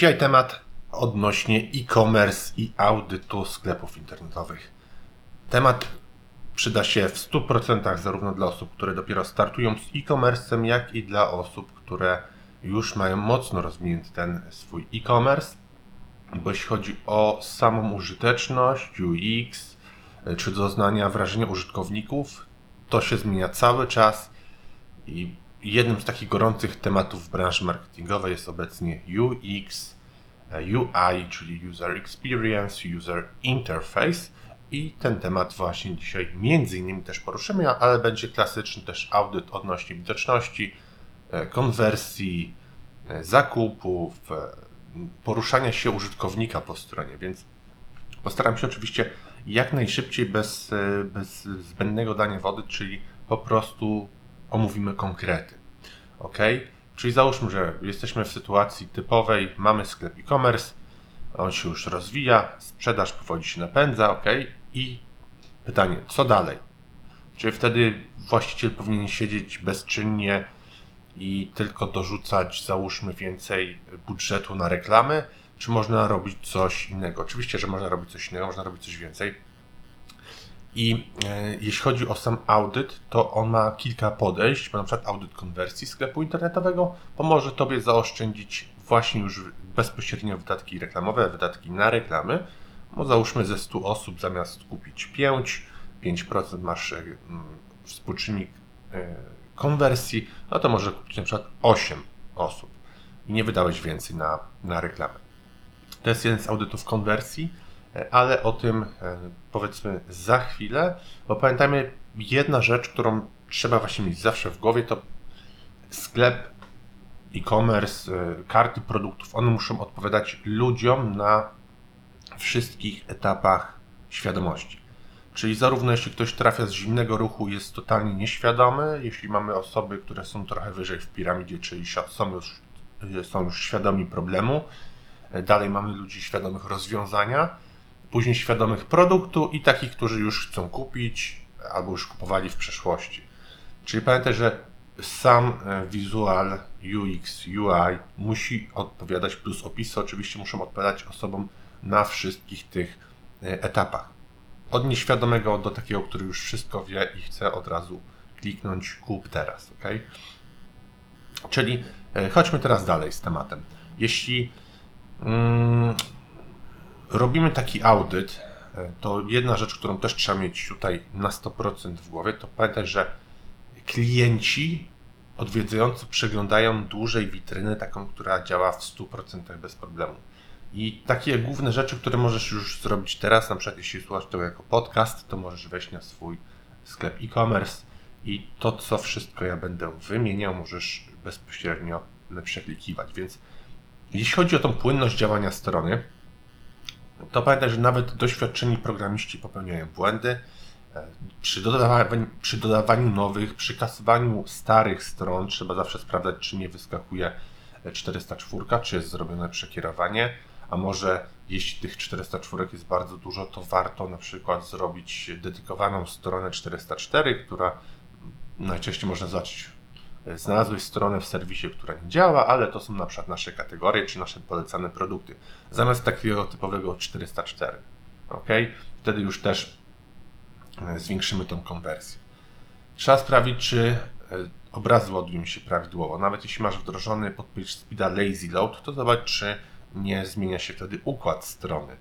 Dzisiaj temat odnośnie e-commerce i audytu sklepów internetowych. Temat przyda się w 100% zarówno dla osób, które dopiero startują z e-commerce'em, jak i dla osób, które już mają mocno rozwinięty ten swój e-commerce. Bo jeśli chodzi o samą użyteczność, UX, czy doznania wrażenia użytkowników, to się zmienia cały czas i jednym z takich gorących tematów w branży marketingowej jest obecnie UX, UI, czyli User Experience, User Interface. I ten temat właśnie dzisiaj między innymi też poruszymy, ale będzie klasyczny też audyt odnośnie widoczności, e, konwersji, e, zakupów, e, poruszania się użytkownika po stronie, więc postaram się oczywiście jak najszybciej, bez, bez zbędnego dania wody, czyli po prostu omówimy konkrety. Ok? Czyli załóżmy, że jesteśmy w sytuacji typowej, mamy sklep e-commerce, on się już rozwija, sprzedaż powoli się napędza, ok? I pytanie, co dalej? Czy wtedy właściciel powinien siedzieć bezczynnie i tylko dorzucać, załóżmy, więcej budżetu na reklamy, czy można robić coś innego? Oczywiście, że można robić coś innego, można robić coś więcej. I e, jeśli chodzi o sam audyt, to on ma kilka podejść, bo na przykład audyt konwersji sklepu internetowego pomoże Tobie zaoszczędzić właśnie już bezpośrednio wydatki reklamowe, wydatki na reklamy. Bo załóżmy ze 100 osób zamiast kupić 5, 5% masz e, współczynnik e, konwersji, no to może kupić na przykład 8 osób i nie wydałeś więcej na, na reklamę. To jest jeden z audytów konwersji ale o tym e, powiedzmy za chwilę, bo pamiętajmy, jedna rzecz, którą trzeba właśnie mieć zawsze w głowie, to sklep e-commerce, e, karty produktów, one muszą odpowiadać ludziom na wszystkich etapach świadomości. Czyli zarówno jeśli ktoś trafia z zimnego ruchu, jest totalnie nieświadomy, jeśli mamy osoby, które są trochę wyżej w piramidzie, czyli są już, są już świadomi problemu, e, dalej mamy ludzi świadomych rozwiązania, później świadomych produktu i takich, którzy już chcą kupić albo już kupowali w przeszłości. Czyli pamiętaj, że sam e, wizual UX, UI musi odpowiadać, plus opisy oczywiście muszą odpowiadać osobom na wszystkich tych e, etapach. Od nieświadomego do takiego, który już wszystko wie i chce od razu kliknąć kup teraz, ok? Czyli e, chodźmy teraz dalej z tematem. Jeśli mm, robimy taki audyt, e, to jedna rzecz, którą też trzeba mieć tutaj na 100% w głowie, to pamiętaj, że klienci odwiedzający przeglądają dłużej witrynę, taką, która działa w 100% bez problemu. I takie główne rzeczy, które możesz już zrobić teraz, na przykład jeśli słuchasz tego jako podcast, to możesz wejść na swój sklep e-commerce i to, co wszystko ja będę wymieniał, możesz bezpośrednio przeklikiwać. Więc jeśli chodzi o tą płynność działania strony, to pamiętaj, że nawet doświadczeni programiści popełniają błędy. E, przy dodawaniu, przy dodawaniu nowych, przy kasowaniu starych stron trzeba zawsze sprawdzać, czy nie wyskakuje 404, czy jest zrobione przekierowanie, a może jeśli tych 404 jest bardzo dużo, to warto na przykład zrobić dedykowaną stronę 404, która najczęściej można zobaczyć znalazłeś stronę w serwisie, która nie działa, ale to są na przykład nasze kategorie czy nasze polecane produkty. Zamiast takiego typowego 404. Ok? Wtedy już też e, zwiększymy tą konwersję. Trzeba sprawdzić, czy e, obrazy ładują się prawidłowo. Nawet jeśli masz wdrożony podpis speeda lazy load, to zobacz, czy nie zmienia się wtedy układ strony.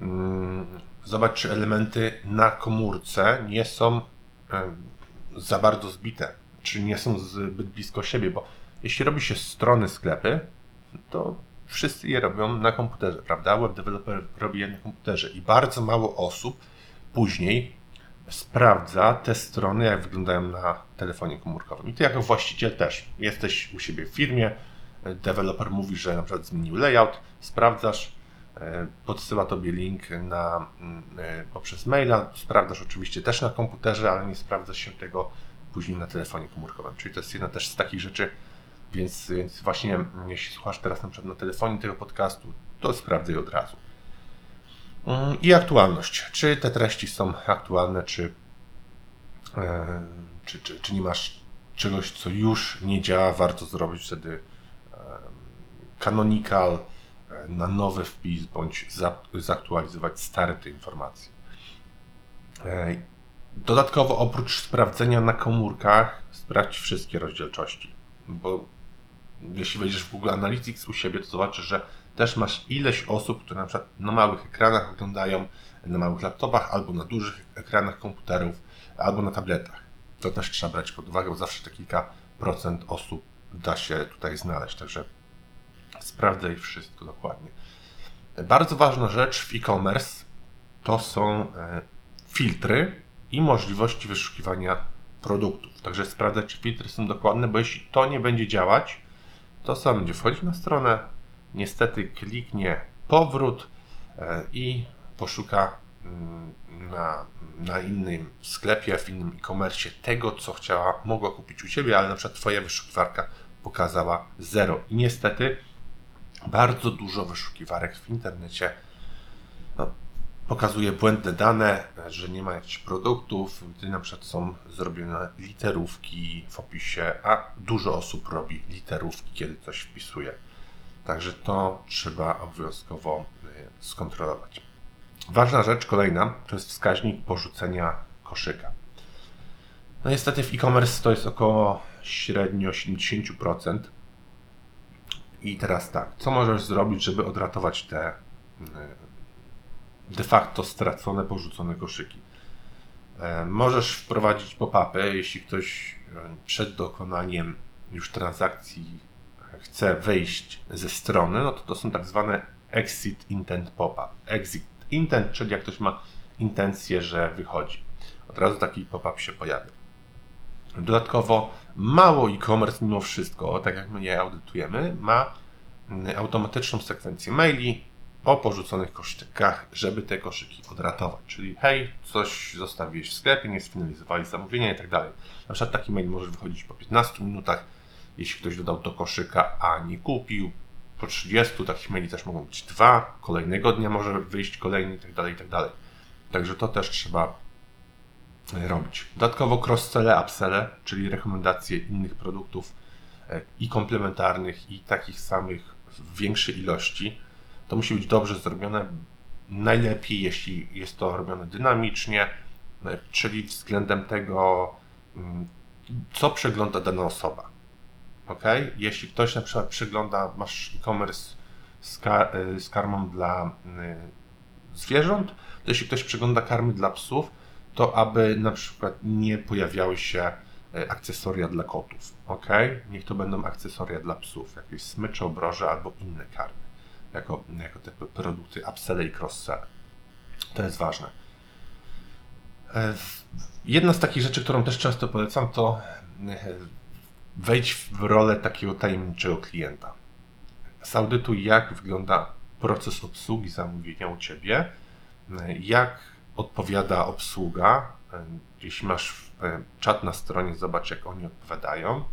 Mm, zobacz, czy elementy na komórce nie są e, za bardzo zbite czy nie są zbyt blisko siebie, bo jeśli robi się strony, sklepy, to wszyscy je robią na komputerze, prawda? Web developer robi je na komputerze i bardzo mało osób później sprawdza te strony, jak wyglądają na telefonie komórkowym. I ty jako właściciel też jesteś u siebie w firmie, deweloper mówi, że na przykład zmienił layout, sprawdzasz, e, podsyła tobie link na, mm, e, poprzez maila, sprawdzasz oczywiście też na komputerze, ale nie sprawdza się tego później na telefonie komórkowym. Czyli to jest jedna też z takich rzeczy, więc, więc właśnie jeśli słuchasz teraz na przykład na telefonie tego podcastu, to sprawdzaj od razu. Mm, I aktualność. Czy te treści są aktualne, czy, e, czy, czy, czy nie masz czegoś, co już nie działa, warto zrobić wtedy e, canonical, na nowy wpis bądź zaktualizować stare te informacje. Dodatkowo oprócz sprawdzenia na komórkach, sprawdź wszystkie rozdzielczości, bo jeśli wejdziesz w Google Analytics u siebie, to zobaczysz, że też masz ileś osób, które na przykład na małych ekranach oglądają, na małych laptopach, albo na dużych ekranach komputerów, albo na tabletach. To też trzeba brać pod uwagę, bo zawsze te kilka procent osób da się tutaj znaleźć, także sprawdzaj wszystko dokładnie. Bardzo ważna rzecz w e-commerce to są e, filtry i możliwości wyszukiwania produktów. Także sprawdzać, czy filtry są dokładne, bo jeśli to nie będzie działać, to sam będzie wchodzić na stronę, niestety kliknie powrót e, i poszuka mm, na, na innym sklepie, w innym e-commerce tego, co chciała, mogła kupić u Ciebie, ale na przykład Twoja wyszukiwarka pokazała zero. I niestety bardzo dużo wyszukiwarek w internecie pokazuje błędne dane, że nie ma jakichś produktów, gdy na przykład są zrobione literówki w opisie, a dużo osób robi literówki, kiedy coś wpisuje. Także to trzeba obowiązkowo y, skontrolować. Ważna rzecz kolejna to jest wskaźnik porzucenia koszyka. No niestety w e-commerce to jest około średnio 70%. I teraz tak, co możesz zrobić, żeby odratować te y, de facto stracone, porzucone koszyki? E, możesz wprowadzić pop-upy, jeśli ktoś e, przed dokonaniem już transakcji chce wyjść ze strony, no to to są tak zwane exit intent pop-up. Exit intent, czyli jak ktoś ma intencję, że wychodzi. Od razu taki pop-up się pojawia. Dodatkowo mało e-commerce mimo wszystko, tak jak my je audytujemy, ma mm, automatyczną sekwencję maili o porzuconych koszykach, żeby te koszyki odratować. Czyli hej, coś zostawiłeś w sklepie, nie sfinalizowali zamówienia i tak dalej. Na przykład taki mail może wychodzić po 15 minutach, jeśli ktoś dodał do koszyka, a nie kupił. Po 30 takich maili też mogą być dwa, kolejnego dnia może wyjść kolejny itd. Tak itd. Tak Także to też trzeba e, robić. Dodatkowo cross-selle, upselle, czyli rekomendacje innych produktów e, i komplementarnych, i takich samych w większej ilości. To musi być dobrze zrobione. Najlepiej, jeśli jest to robione dynamicznie, e, czyli względem tego, mm, co przegląda dana osoba ok? Jeśli ktoś na przykład przygląda, masz e-commerce z, kar y, z, karmą dla y, zwierząt, to jeśli ktoś przygląda karmy dla psów, to aby na przykład nie pojawiały się akcesoria dla kotów, ok? Niech to będą akcesoria dla psów, jakieś smycze, obroże albo inne karmy, jako, jako te produkty upsell i cross-sell. To jest ważne. E, jedna z takich rzeczy, którą też często polecam, to wejdź w rolę takiego tajemniczego klienta. Zaudytuj, jak wygląda proces obsługi zamówienia u Ciebie, jak odpowiada obsługa. Jeśli masz e, czat na stronie, zobacz, jak oni odpowiadają.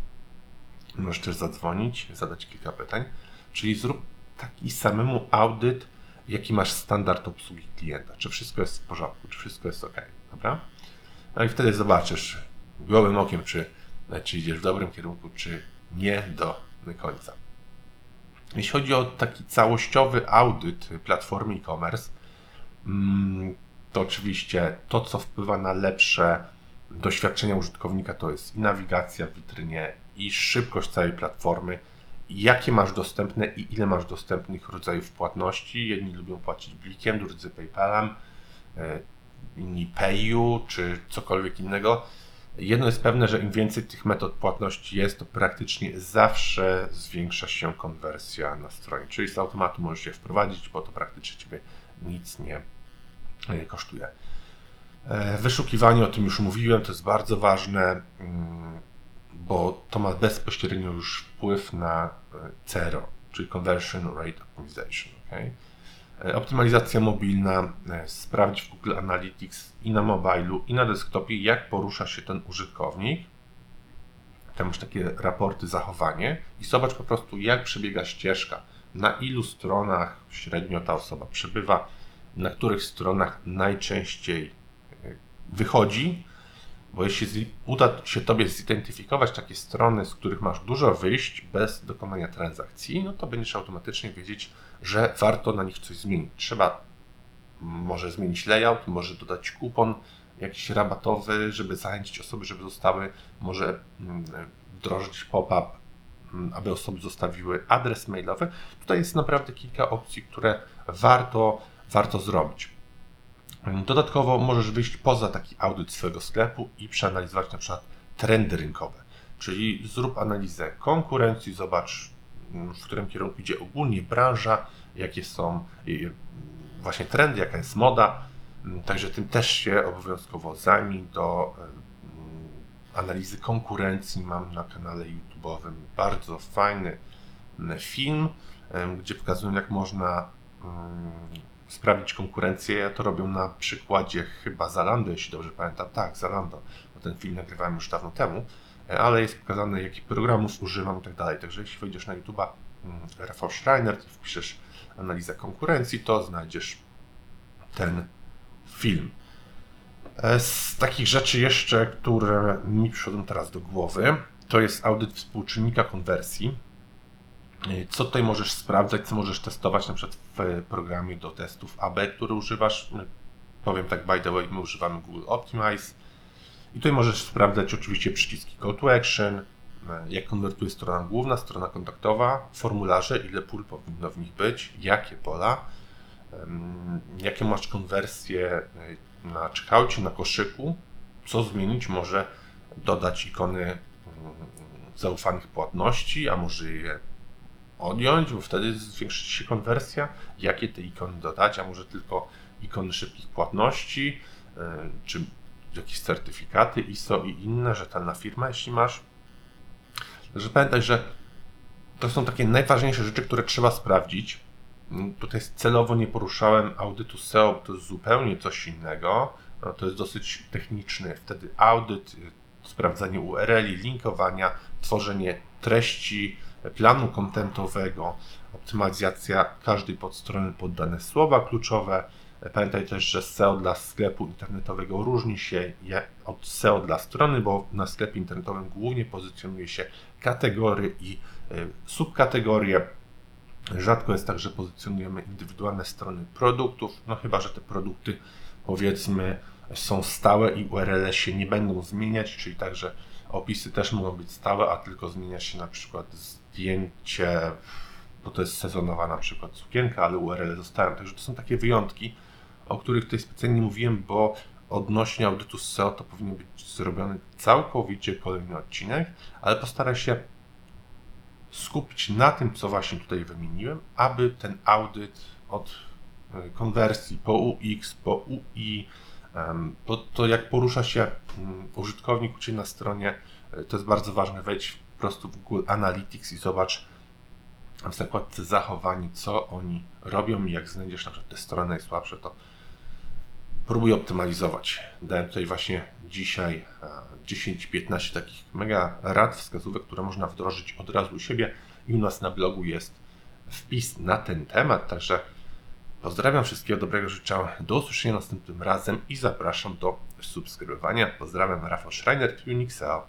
Możesz też zadzwonić, zadać kilka pytań. Czyli zrób taki samemu audyt, jaki masz standard obsługi klienta. Czy wszystko jest w porządku, czy wszystko jest ok. Dobra? No i wtedy zobaczysz gołym okiem, czy czy idziesz w dobrym kierunku, czy nie do końca. Jeśli chodzi o taki całościowy audyt platformy e-commerce, mm, to oczywiście to, co wpływa na lepsze doświadczenia użytkownika, to jest i nawigacja w witrynie, i szybkość całej platformy, jakie masz dostępne i ile masz dostępnych rodzajów płatności. Jedni lubią płacić blikiem, drudzy PayPalem, e, inni Payu czy cokolwiek innego. Jedno jest pewne, że im więcej tych metod płatności jest, to praktycznie zawsze zwiększa się konwersja na stronie. Czyli z automatu możesz je wprowadzić, bo to praktycznie Ciebie nic nie kosztuje. E, wyszukiwanie, o tym już mówiłem, to jest bardzo ważne, mm, bo to ma bezpośrednio już wpływ na e, CRO, czyli Conversion Rate Optimization. Okay? E, optymalizacja mobilna, e, sprawdź w Google Analytics i na mobilu, i na desktopie, jak porusza się ten użytkownik. Tam masz takie raporty zachowanie i zobacz po prostu, jak przebiega ścieżka, na ilu stronach średnio ta osoba przebywa, na których stronach najczęściej e, wychodzi Bo jeśli uda się Tobie zidentyfikować takie strony, z których masz dużo wyjść bez dokonania transakcji, no to będziesz automatycznie wiedzieć, że warto na nich coś zmienić. Trzeba może zmienić layout, może dodać kupon jakiś rabatowy, żeby zachęcić osoby, żeby zostały, może mm, wdrożyć pop-up, mm, aby osoby zostawiły adres mailowy. Tutaj jest naprawdę kilka opcji, które warto, warto zrobić. Dodatkowo możesz wyjść poza taki audyt swojego sklepu i przeanalizować na przykład trendy rynkowe. Czyli zrób analizę konkurencji, zobacz mm, w którym kierunku idzie ogólnie branża, jakie są właśnie trendy, jaka jest moda. Mm, także tym też się obowiązkowo zajmij do mm, analizy konkurencji. Mam na kanale YouTube'owym bardzo fajny film, gdzie pokazuję, jak można sprawdzić konkurencję. Ja to robię na przykładzie chyba Zalando, jeśli dobrze pamiętam. Tak, Zalando, bo ten film nagrywałem już dawno temu, e, ale jest pokazane, jakich programów używam i tak dalej. Także jeśli wejdziesz na YouTube'a mm, Rafał Schreiner wpiszesz analizę konkurencji, to znajdziesz ten film. E, z takich rzeczy jeszcze, które mi przychodzą teraz do głowy, to jest audyt współczynnika konwersji co tutaj możesz sprawdzać, co możesz testować na przykład w programie do testów AB, który używasz? Powiem tak, by the way, my używamy Google Optimize. I tutaj możesz sprawdzać oczywiście przyciski Call to Action, jak konwertuje strona główna, strona kontaktowa, formularze, ile pól powinno w nich być, jakie pola, jakie masz konwersje na checkoutie, na koszyku, co zmienić, może dodać ikony zaufanych płatności, a może je odjąć, bo wtedy zwiększy się konwersja. Jakie te ikony dodać, a może tylko ikony szybkich płatności, e, czy jakieś certyfikaty ISO i inne, rzetelna firma, jeśli masz. Także pamiętaj, że to są takie najważniejsze rzeczy, które trzeba sprawdzić. Mm, tutaj celowo nie poruszałem audytu SEO, to jest zupełnie coś innego. No, to jest dosyć techniczny wtedy audyt, y, sprawdzanie URL-i, linkowania, tworzenie treści, planu kontentowego, optymalizacja każdej podstrony pod dane słowa kluczowe. Pamiętaj też, że SEO dla sklepu internetowego różni się od SEO dla strony, bo na sklepie internetowym głównie pozycjonuje się kategorie i e, subkategorie. Rzadko jest tak, że pozycjonujemy indywidualne strony produktów, no chyba, że te produkty powiedzmy są stałe i URL się nie będą zmieniać, czyli także opisy też mogą być stałe, a tylko zmienia się na przykład zdjęcie, bo to jest sezonowa na przykład sukienka, ale URL zostają. Także to są takie wyjątki, o których tutaj specjalnie mówiłem, bo odnośnie audytu SEO to powinien być zrobiony całkowicie kolejny odcinek, ale postaraj się skupić na tym, co właśnie tutaj wymieniłem, aby ten audyt od e, konwersji po UX, po UI, bo to jak porusza się mm, użytkownik u Ciebie na stronie, e, to jest bardzo ważne. Wejdź po prostu w Google Analytics i zobacz w zakładce zachowań, co oni robią i jak znajdziesz na przykład te strony najsłabsze, to próbuj optymalizować. Dałem tutaj właśnie dzisiaj 10-15 e, takich mega rad, wskazówek, które można wdrożyć od razu u siebie i u nas na blogu jest wpis na ten temat, także Pozdrawiam wszystkiego dobrego, życzę do usłyszenia następnym razem i zapraszam do subskrybowania. Pozdrawiam, Rafał Schreiner, Unixeo.